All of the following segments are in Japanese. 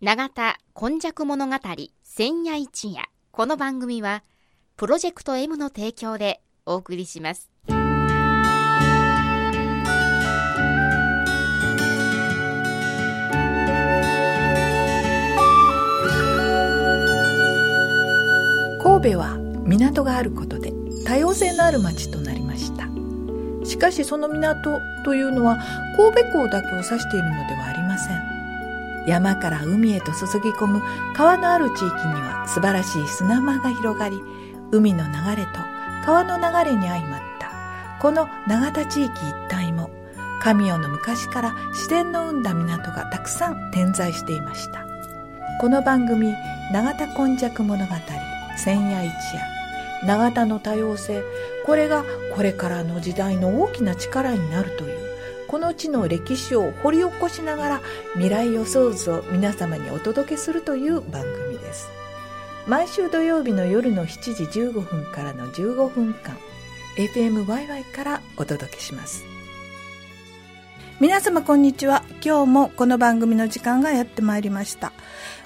永田今昔物語千夜一夜。この番組はプロジェクト M の提供でお送りします。神戸は港があることで多様性のある町となりました。しかしその港というのは神戸港だけを指しているのではありません。山から海へと注ぎ込む川のある地域には素晴らしい砂間が広がり海の流れと川の流れに相まった。この永田地域一帯も神代の昔から自然の生んだ港がたくさん点在していました。この番組「永田今昔物語千夜一夜」永田の多様性これがこれからの時代の大きな力になるというこの地の歴史を掘り起こしながら未来予想図を皆様にお届けするという番組です。毎週土曜日の夜の7時15分からの15分間 FMYY からお届けします。皆様こんにちは。今日もこの番組の時間がやってまいりました。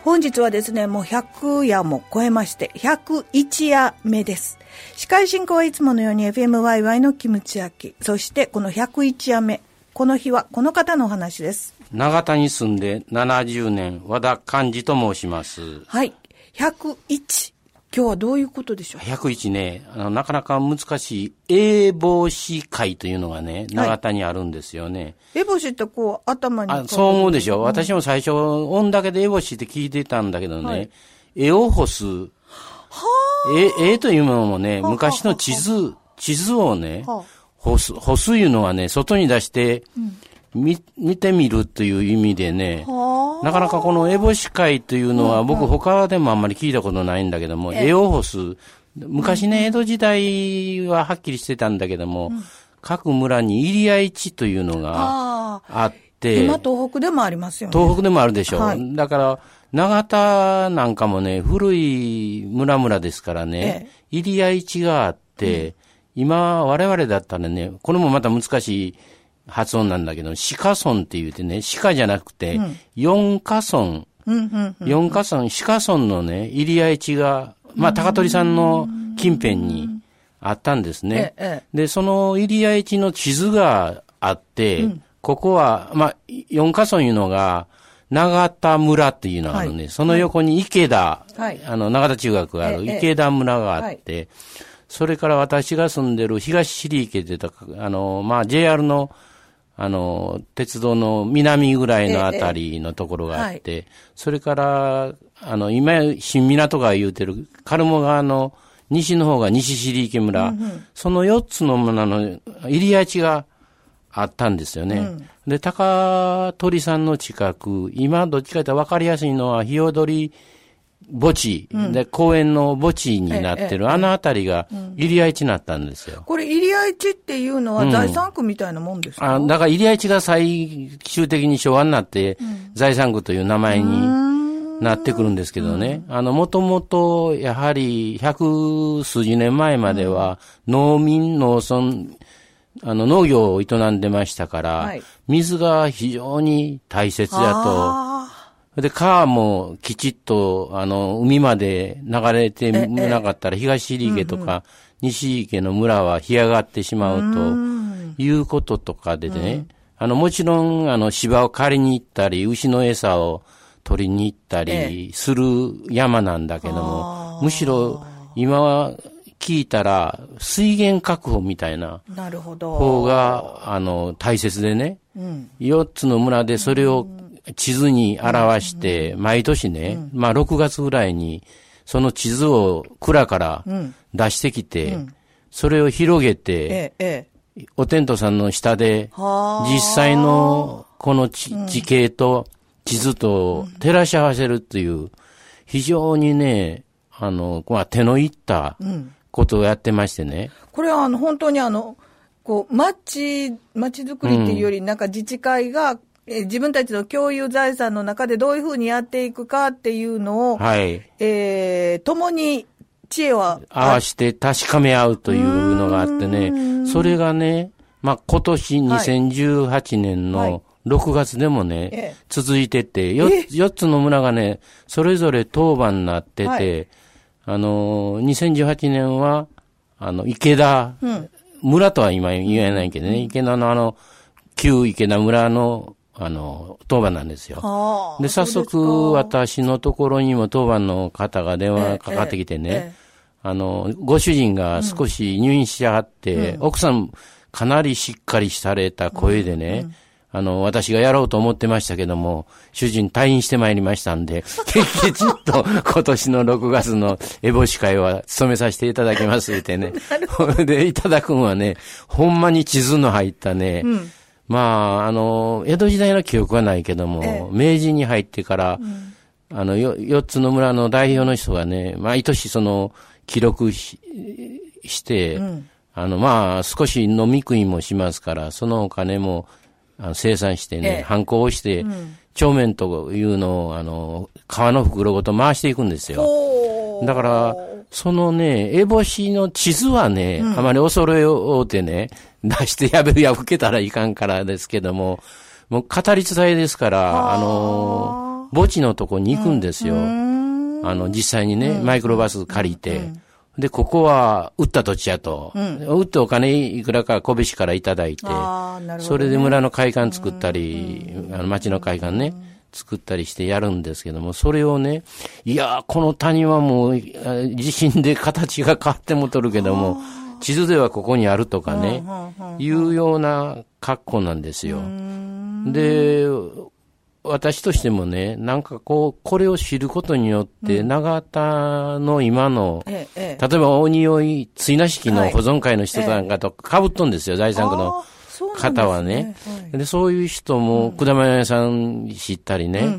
本日はですね、もう100夜も超えまして、101夜目です。司会進行はいつものように FMYY のキムチ焼き、そしてこの101夜目、この日はこの方のお話です。長田に住んで70年、和田寛治と申します。はい。101。今日はどういうことでしょう ?101 ね、あの、なかなか難しい、英帽子会というのがね、長田にあるんですよね。英帽子ってこう、頭に。あそう思うでしょ？うん、私も最初、音だけで英帽子って聞いてたんだけどね、はを干す。は絵、絵というものもね、昔の地図、地図をね、はあ干す、干すいうのはね、外に出して、見、見てみるという意味でね、なかなかこの烏帽子会というのは、僕他でもあんまり聞いたことないんだけども、絵を干す。昔ね、江戸時代ははっきりしてたんだけども、各村に入谷市というのがあって、今東北でもありますよね。東北でもあるでしょ。はい、だから、長田なんかもね、古い村々ですからね、入谷市があって、今、我々だったらね、これもまた難しい発音なんだけど、鹿村って言うてね、鹿じゃなくて、四花村、四花村、鹿村のね、入り合い地が、まあ、高取さんの近辺にあったんですね。で、その入り合い地の地図があって、ここは、まあ、四花村いうのが、長田村っていうのがあるね、その横に池田、あの、長田中学がある池田村があって、それから私が住んでる東尻池であの、まあ、JR の、あの、鉄道の南ぐらいのあたりのところがあって、ええはい、それから、あの、今、新港川言うてる、カルモ川の西の方が西尻池村、うんうん、その4つの村の入り合い地があったんですよね。うん、で、高鳥さんの近く、今どっちかというと分かりやすいのは、日踊り墓地、うん、で、公園の墓地になってる、あの辺りが、入り合い地になったんですよ。これ、入り合い地っていうのは財産区みたいなもんですか、あだから入り合い地が最終的に昭和になって、財産区という名前になってくるんですけどね。あの、もともと、やはり、百数十年前までは、農民、農村、あの、農業を営んでましたから、はい、水が非常に大切だと、で、川もきちっと、あの、海まで流れてなかったら、東入池とか、西池の村は干上がってしまうということとかでね、あの、もちろん、あの、芝を借りに行ったり、牛の餌を取りに行ったりする山なんだけども、むしろ、今は聞いたら、水源確保みたいな方が、あの、大切でね、4つの村でそれを地図に表して、毎年ね、まあ6月ぐらいに、その地図を蔵から出してきて、それを広げて、お天道さんの下で、実際のこの地形と地図と照らし合わせるっていう、非常にね、あの、まあ、手のいったことをやってましてね。これはあの、本当にあの、こう、町、町づくりっていうより、なんか自治会がえ自分たちの共有財産の中でどういうふうにやっていくかっていうのを、はい。えー、共に知恵を合わして確かめ合うというのがあってね、それがね、まあ、今年2018年の6月でもね、ええ。続いてて、よ4つの村がね、それぞれ当番になってて、はい。あのー、2018年は、あの、池田、村とは今言えないけどね、池田のあの、旧池田村の、あの、当番なんですよ。で、早速、か私のところにも当番の方が電話かかってきてね、ええええ。あの、ご主人が少し入院しはって、奥さんかなりしっかりされた声でね、あの、私がやろうと思ってましたけども、主人退院してまいりましたんで、きちっと今年の6月のエボシ会は務めさせていただきますってね。で、いただくんはね、ほんまに地図の入ったね、まあ、あの、江戸時代の記憶はないけども、え明治に入ってから、あの、よ、四つの村の代表の人がね、毎年その、記録し、して、あの、まあ、少し飲み食いもしますから、そのお金も、あの生産してね、ええ。反抗をして、帳面というのを、あの、革の袋ごと回していくんですよ。だから、そのね、烏帽子の地図はね、あまり恐れ多うてね、出してやべやふけたらいかんからですけども、もう語り伝えですから、あ。の、墓地のとこに行くんですよ。あの、実際にね、マイクロバス借りて、で、ここは、売った土地やと。売ってお金いくらか小菱からいただいて、ね。それで村の会館作ったり、あの町の会館ね、作ったりしてやるんですけども、それをね、いやー、この谷はもう、あ地震で形が変わってもとるけども、地図ではここにあるとかね、いうような格好なんですよ。で、私としてもね、なんかこう、これを知ることによって、長田の今の、例えば大匂い、追な式の保存会の人なんかと被っとんですよ、財産区のあーそうなんです方はね。はい。で、そういう人も、果物屋さん知ったりね、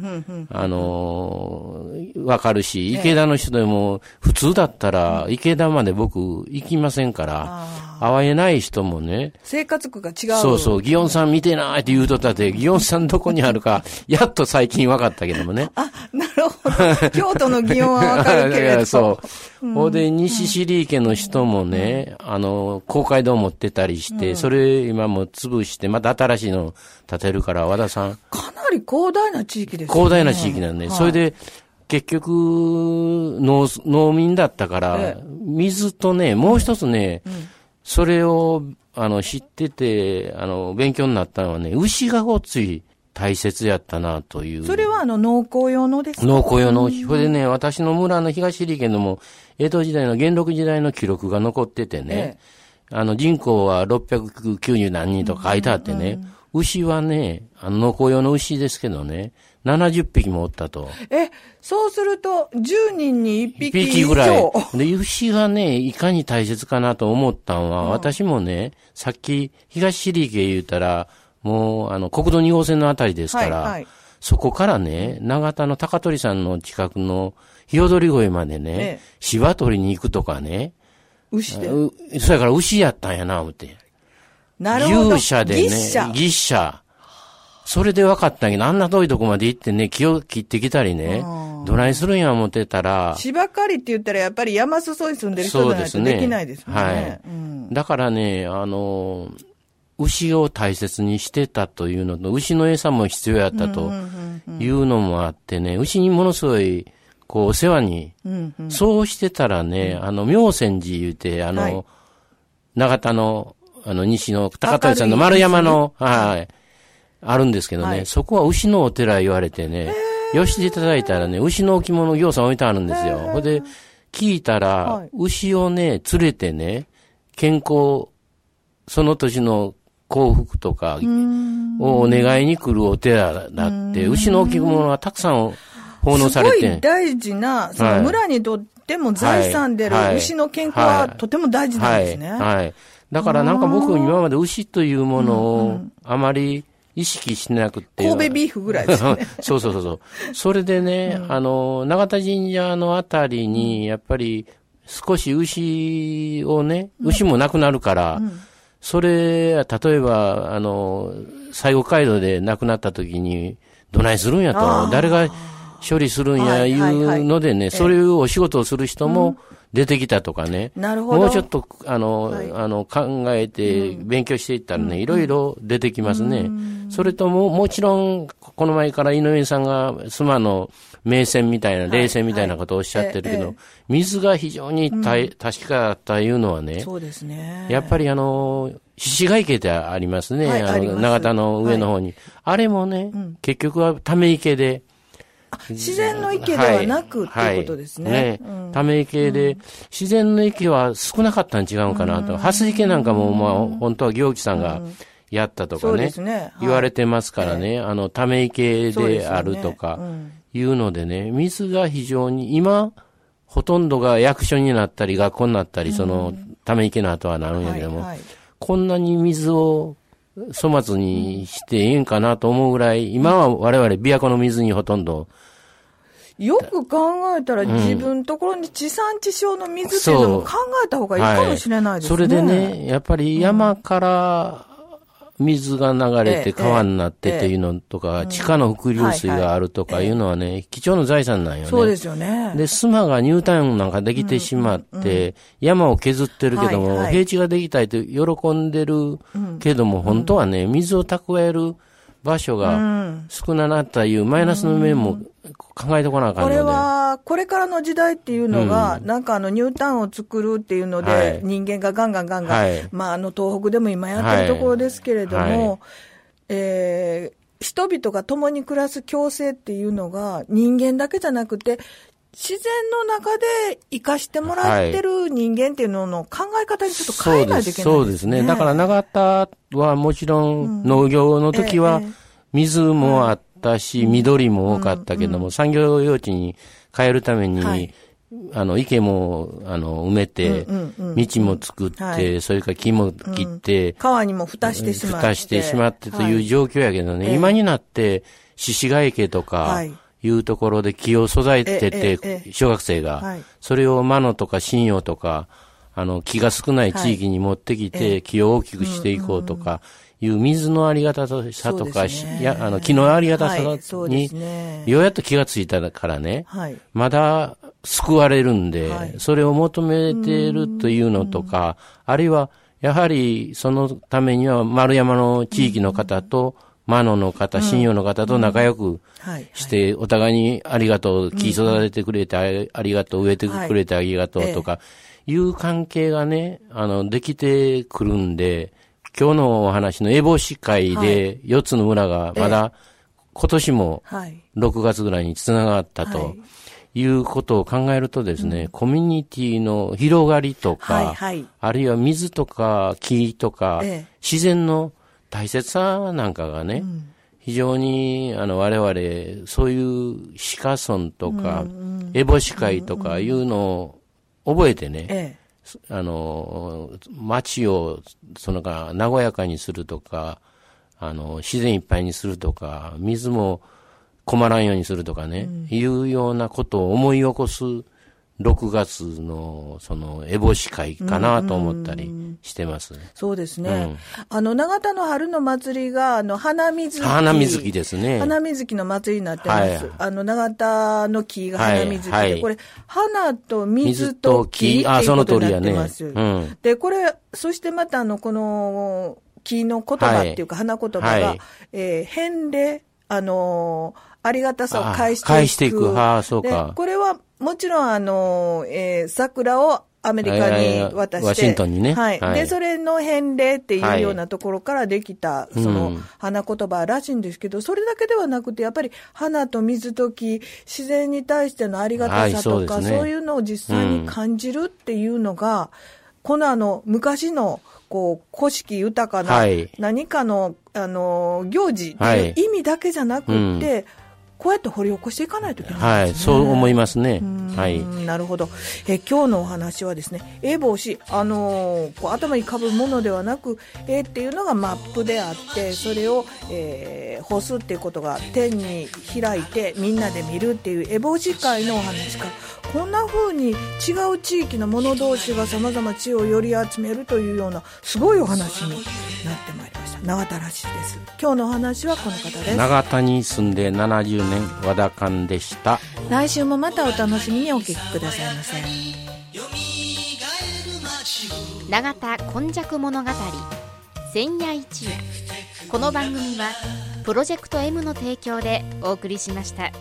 あのーわかるし、池田の人でも、普通だったら、池田まで僕行きませんから、会えない人もね、生活区が違う。そうそう、祇園さん見てないって言うとったって、祇園さんどこにあるか、やっと最近分かったけどもね。あ、なるほど。京都の祇園はわかるけれど。そう。ほ、んで、西尻池の人もね、あの、公会堂持ってたりして、それ今も潰して、また新しいの建てるから、和田さん、かなり広大な地域ですね。広大な地域なんで、はいそれで、結局、農、農民だったからええ、水とね、もう一つね、それを、あの、知ってて、あの、勉強になったのはね、牛がごっつい大切やったな、という。それはあの農耕用のですか？農耕用の、それでね、私の村の東利家のも、江戸時代の元禄時代の記録が残っててね、あの人口は690何人とか書いてあってね、牛はね、あの農耕用の牛ですけどね、70匹もおったと。え、そうすると、10人に1 1匹以上。匹ぐらい。で、牛がね、いかに大切かなと思ったんは、私もね、さっき東利家言うたら、もう、あの、国道2号線のあたりですから、はいはいそこからね、長田の高取山の近くの日踊り越えまでね、ええ芝取りに行くとかね、牛で？うそれから牛やったんやな、思って。なるほど。牛舎でね、牛舎。それで分かったんやけど、あんな遠いとこまで行ってね、木を切ってきたりね、どないするんや思ってたら、芝刈りって言ったらやっぱり山裾に住んでる人じゃないとできないですもんね。はい。うん。だからね、あの、牛を大切にしてたというのと、牛の餌も必要やったというのもあってね、牛にものすごい、こう、お世話に、そうしてたらね、あの、妙泉寺言うて、あの、はい。長田の、あの、西の高取さんの丸山の、はい、あるんですけどね、はい。そこは牛のお寺言われてね、よしていただいたらね、牛の置物行さん置いてあるんですよ。ほんで、聞いたら、はい。牛をね、連れてね、健康、その年の幸福とかをお願いに来るお寺だって、牛の置物はたくさん奉納されすごいて、大事な、そはい。の村にとっても財産であるはい。牛の健康はとても大事なんですね。はい。はい。だからなんか僕今まで牛というものをあまり意識しなくて。神戸ビーフぐらいですよね。そうそうそうそう。それでね、あの、永田神社のあたりに、やっぱり少し牛をね、牛もなくなるから、それ、例えば、あの、最後街道で亡くなった時に、どないするんやと、誰が処理するんやいうのでね、そういうお仕事をする人も出てきたとかね、なるほど。もうちょっとあの、あの考えて勉強していったらね、いろいろ出てきますね。それとも、もちろん、この前から井上さんがスマの名線みたいな、冷戦みたいなことをおっしゃってるけど、水が非常に確かだったいうのはね、そうですね。やっぱりあの、獅子貝池ってありますね。あの、長田の上の方に。あれもね、結局はため池で、自然の池ではなく、っていうことですね。ため池で、自然の池は少なかったん違うかなと。蓮池なんかも、まあ、本当は行基さんがやったとかね、言われてますからね、あの、ため池であるとか、いうのでね、水が非常に、今、ほとんどが役所になったり、学校になったり、その、ため池の後はなるんやけども、こんなに水を粗末にしてええんかなと思うぐらい、今は我々琵琶湖の水にほとんど、よく考えたら、自分ところに地産地消の水っていうのも考えた方がいいかもしれないですね。それでね、やっぱり山から水が流れて川になってっていうのとか、地下の伏流水があるとかいうのはね、貴重な財産なんよね。そうですよね。で、スマがニュータウンなんかできてしまって、山を削ってるけども、平地ができたいと喜んでるけども、本当はね、水を蓄える場所が少ななったいうマイナスの面も考えてこなあかんので、これは、これからの時代っていうのが、うん、なんかあの、ニュータウンを作るっていうので、はい、人間がガンガンガンガン、はい、まあ、あの、東北でも今やってるところですけれども、はい、えー、人々が共に暮らす共生っていうのが、人間だけじゃなくて、自然の中で生かしてもらってる人間っていうのの考え方にちょっと変えないといけない、ね、そうですね。だから長田はもちろん農業の時は水もあったし、緑も多かったけども、産業用地に変えるために、あの、池も、あの、埋めて、道も作って、それから木も切って、川にも蓋してしまって。蓋してしまってという状況やけどね、今になって、獅子ヶ池とか、いうところで木を育てて、小学生が、それを魔のとか信用とか、あの、木が少ない地域に持ってきて、木を大きくしていこうとか、いう水のありがたさとか、ね、やあの木のありがたさに、ようやっと気がついたからね、はい、まだ救われるんで、はい、それを求めているというのとか、あるいは、やはりそのためには丸山の地域の方と、マノの方、信用の方と仲良くして、お互いにありがとう、木育ててくれてありがとう、植えてくれてありがとうとか、い。う関係がね、あの、できてくるんで、今日のお話の烏帽子会で4つの村がまだ今年も6月ぐらいにつながったとい。うことを考えるとですね、コミュニティの広がりとか、あるいは水とか木とか、自然の大切さなんかがね、非常にあの我々そういう鹿村とか、烏帽子会とかいうのを覚えてね、あの、街を、そのか、和やかにするとか、あの、自然いっぱいにするとか、水も困らんようにするとかね、うん、いうようなことを思い起こす6月の、その、烏帽子会かなと思ったりしてます、ね、そうですね。うん、あの、長田の春の祭りが、あの、花水木。花水木ですね。花水木の祭りになってます。はい、あの、長田の木が花水木で、はいはい、これ、花と水と木っていうことになってます。ねうん、で、これ、そしてまた、あの、この、木の言葉っていうか、花言葉が、はい、えー、返礼、あのーありがたさを返していく。返していく。はあ、そうか。これは、もちろん、あの、えー、桜をアメリカに渡して。ワシントンにね。はい。はい、で、それの返礼っていうようなところからできた、その、花言葉らしいんですけど、それだけではなくて、やっぱり花と水と木、自然に対してのありがたさとか、はいそうね、そういうのを実際に感じるっていうのが、うん、このあの、昔の、こう、古式豊かな、何かの、あの、行事っていう意味だけじゃなくて、はいうんこうやって掘り起こしていかないといけないですね。はい、そう思いますね。はい。なるほど。え今日のお話はですね、え帽子、あのー、こう頭にかぶものではなく、えっていうのがマップであって、それを、えー、干すっていうことが天に開いてみんなで見るっていうえ帽子会のお話から、こんな風に違う地域の者同士が様々知を寄り集めるというような、すごいお話になってまいりました。永田らしいです。今日のお話はこの方です。長田に住んで70年和田勘でした。来週もまたお楽しみにお聞きくださいませ。永田今昔物語千夜一夜。この番組はプロジェクト M の提供でお送りしました。